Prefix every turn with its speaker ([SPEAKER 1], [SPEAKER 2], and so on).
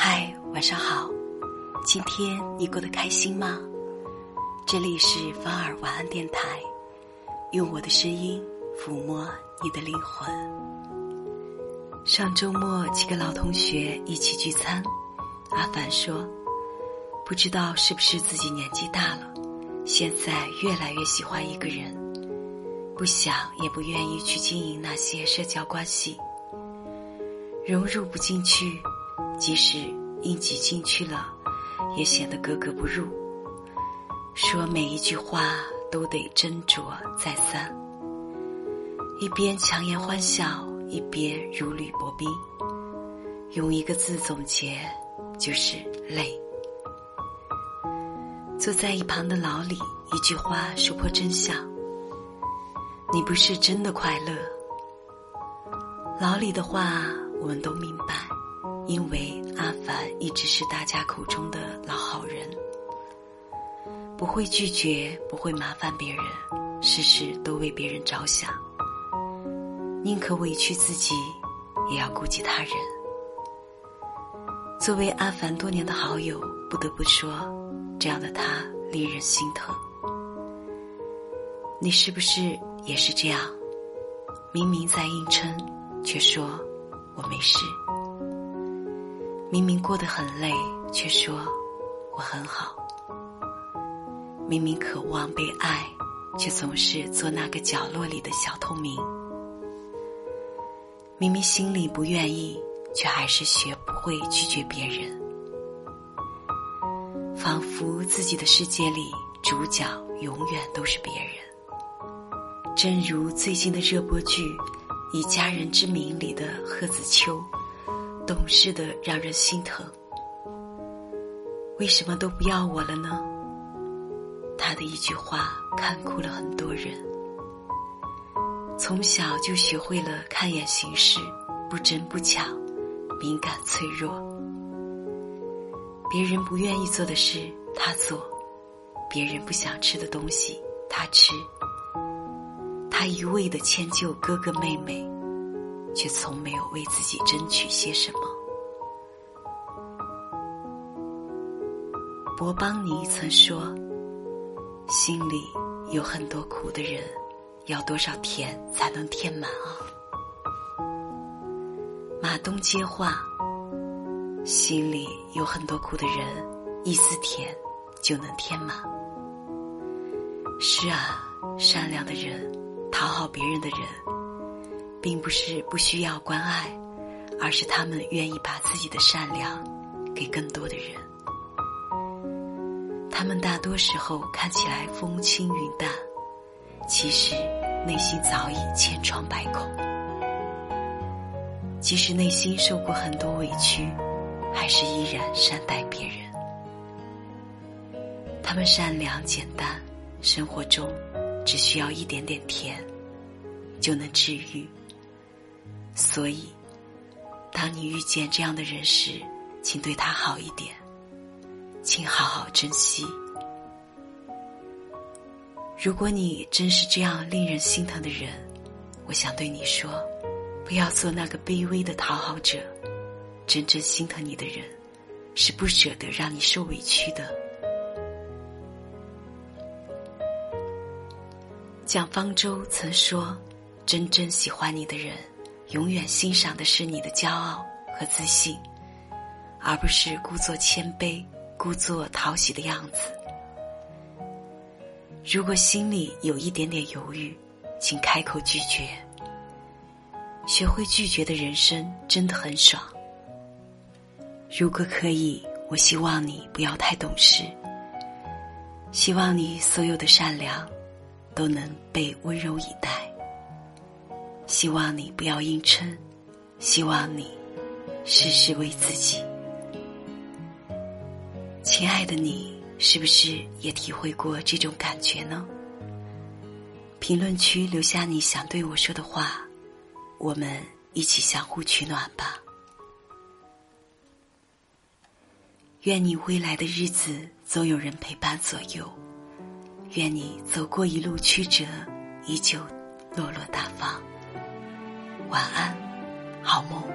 [SPEAKER 1] 嗨，晚上好，今天你过得开心吗？这里是芳儿晚安电台，用我的声音抚摸你的灵魂。上周末几个老同学一起聚餐，阿凡说：“不知道是不是自己年纪大了，现在越来越喜欢一个人，不想也不愿意去经营那些社交关系，融入不进去，即使硬挤进去了，也显得格格不入。”说每一句话都得斟酌再三，一边强颜欢笑，一边如履薄冰。用一个字总结，就是累。坐在一旁的老李一句话说破真相：你不是真的快乐。老李的话我们都明白，因为阿凡一直是大家口中的老好人。不会拒绝，不会麻烦别人，事事都为别人着想，宁可委屈自己，也要顾及他人。作为阿凡多年的好友，不得不说，这样的他令人心疼。你是不是也是这样？明明在硬撑，却说我没事；明明过得很累，却说我很好。明明渴望被爱，却总是做那个角落里的小透明。明明心里不愿意，却还是学不会拒绝别人。仿佛自己的世界里，主角永远都是别人。正如最近的热播剧《以家人之名》里的贺子秋，懂事的让人心疼。为什么都不要我了呢？他的一句话看哭了很多人。从小就学会了看眼行事，不争不抢，敏感脆弱。别人不愿意做的事他做，别人不想吃的东西他吃。他一味的迁就哥哥妹妹，却从没有为自己争取些什么。博邦尼曾说。心里有很多苦的人，要多少甜才能填满啊？马东接话：心里有很多苦的人，一丝甜就能填满。是啊，善良的人，讨好别人的人，并不是不需要关爱，而是他们愿意把自己的善良给更多的人。他们大多时候看起来风轻云淡，其实内心早已千疮百孔。即使内心受过很多委屈，还是依然善待别人。他们善良简单，生活中只需要一点点甜，就能治愈。所以，当你遇见这样的人时，请对他好一点。请好好珍惜。如果你真是这样令人心疼的人，我想对你说，不要做那个卑微的讨好者。真正心疼你的人，是不舍得让你受委屈的。蒋方舟曾说：“真正喜欢你的人，永远欣赏的是你的骄傲和自信，而不是故作谦卑。”故作讨喜的样子。如果心里有一点点犹豫，请开口拒绝。学会拒绝的人生真的很爽。如果可以，我希望你不要太懂事。希望你所有的善良都能被温柔以待。希望你不要硬撑。希望你事事为自己。亲爱的你，是不是也体会过这种感觉呢？评论区留下你想对我说的话，我们一起相互取暖吧。愿你未来的日子总有人陪伴左右，愿你走过一路曲折，依旧落落大方。好梦。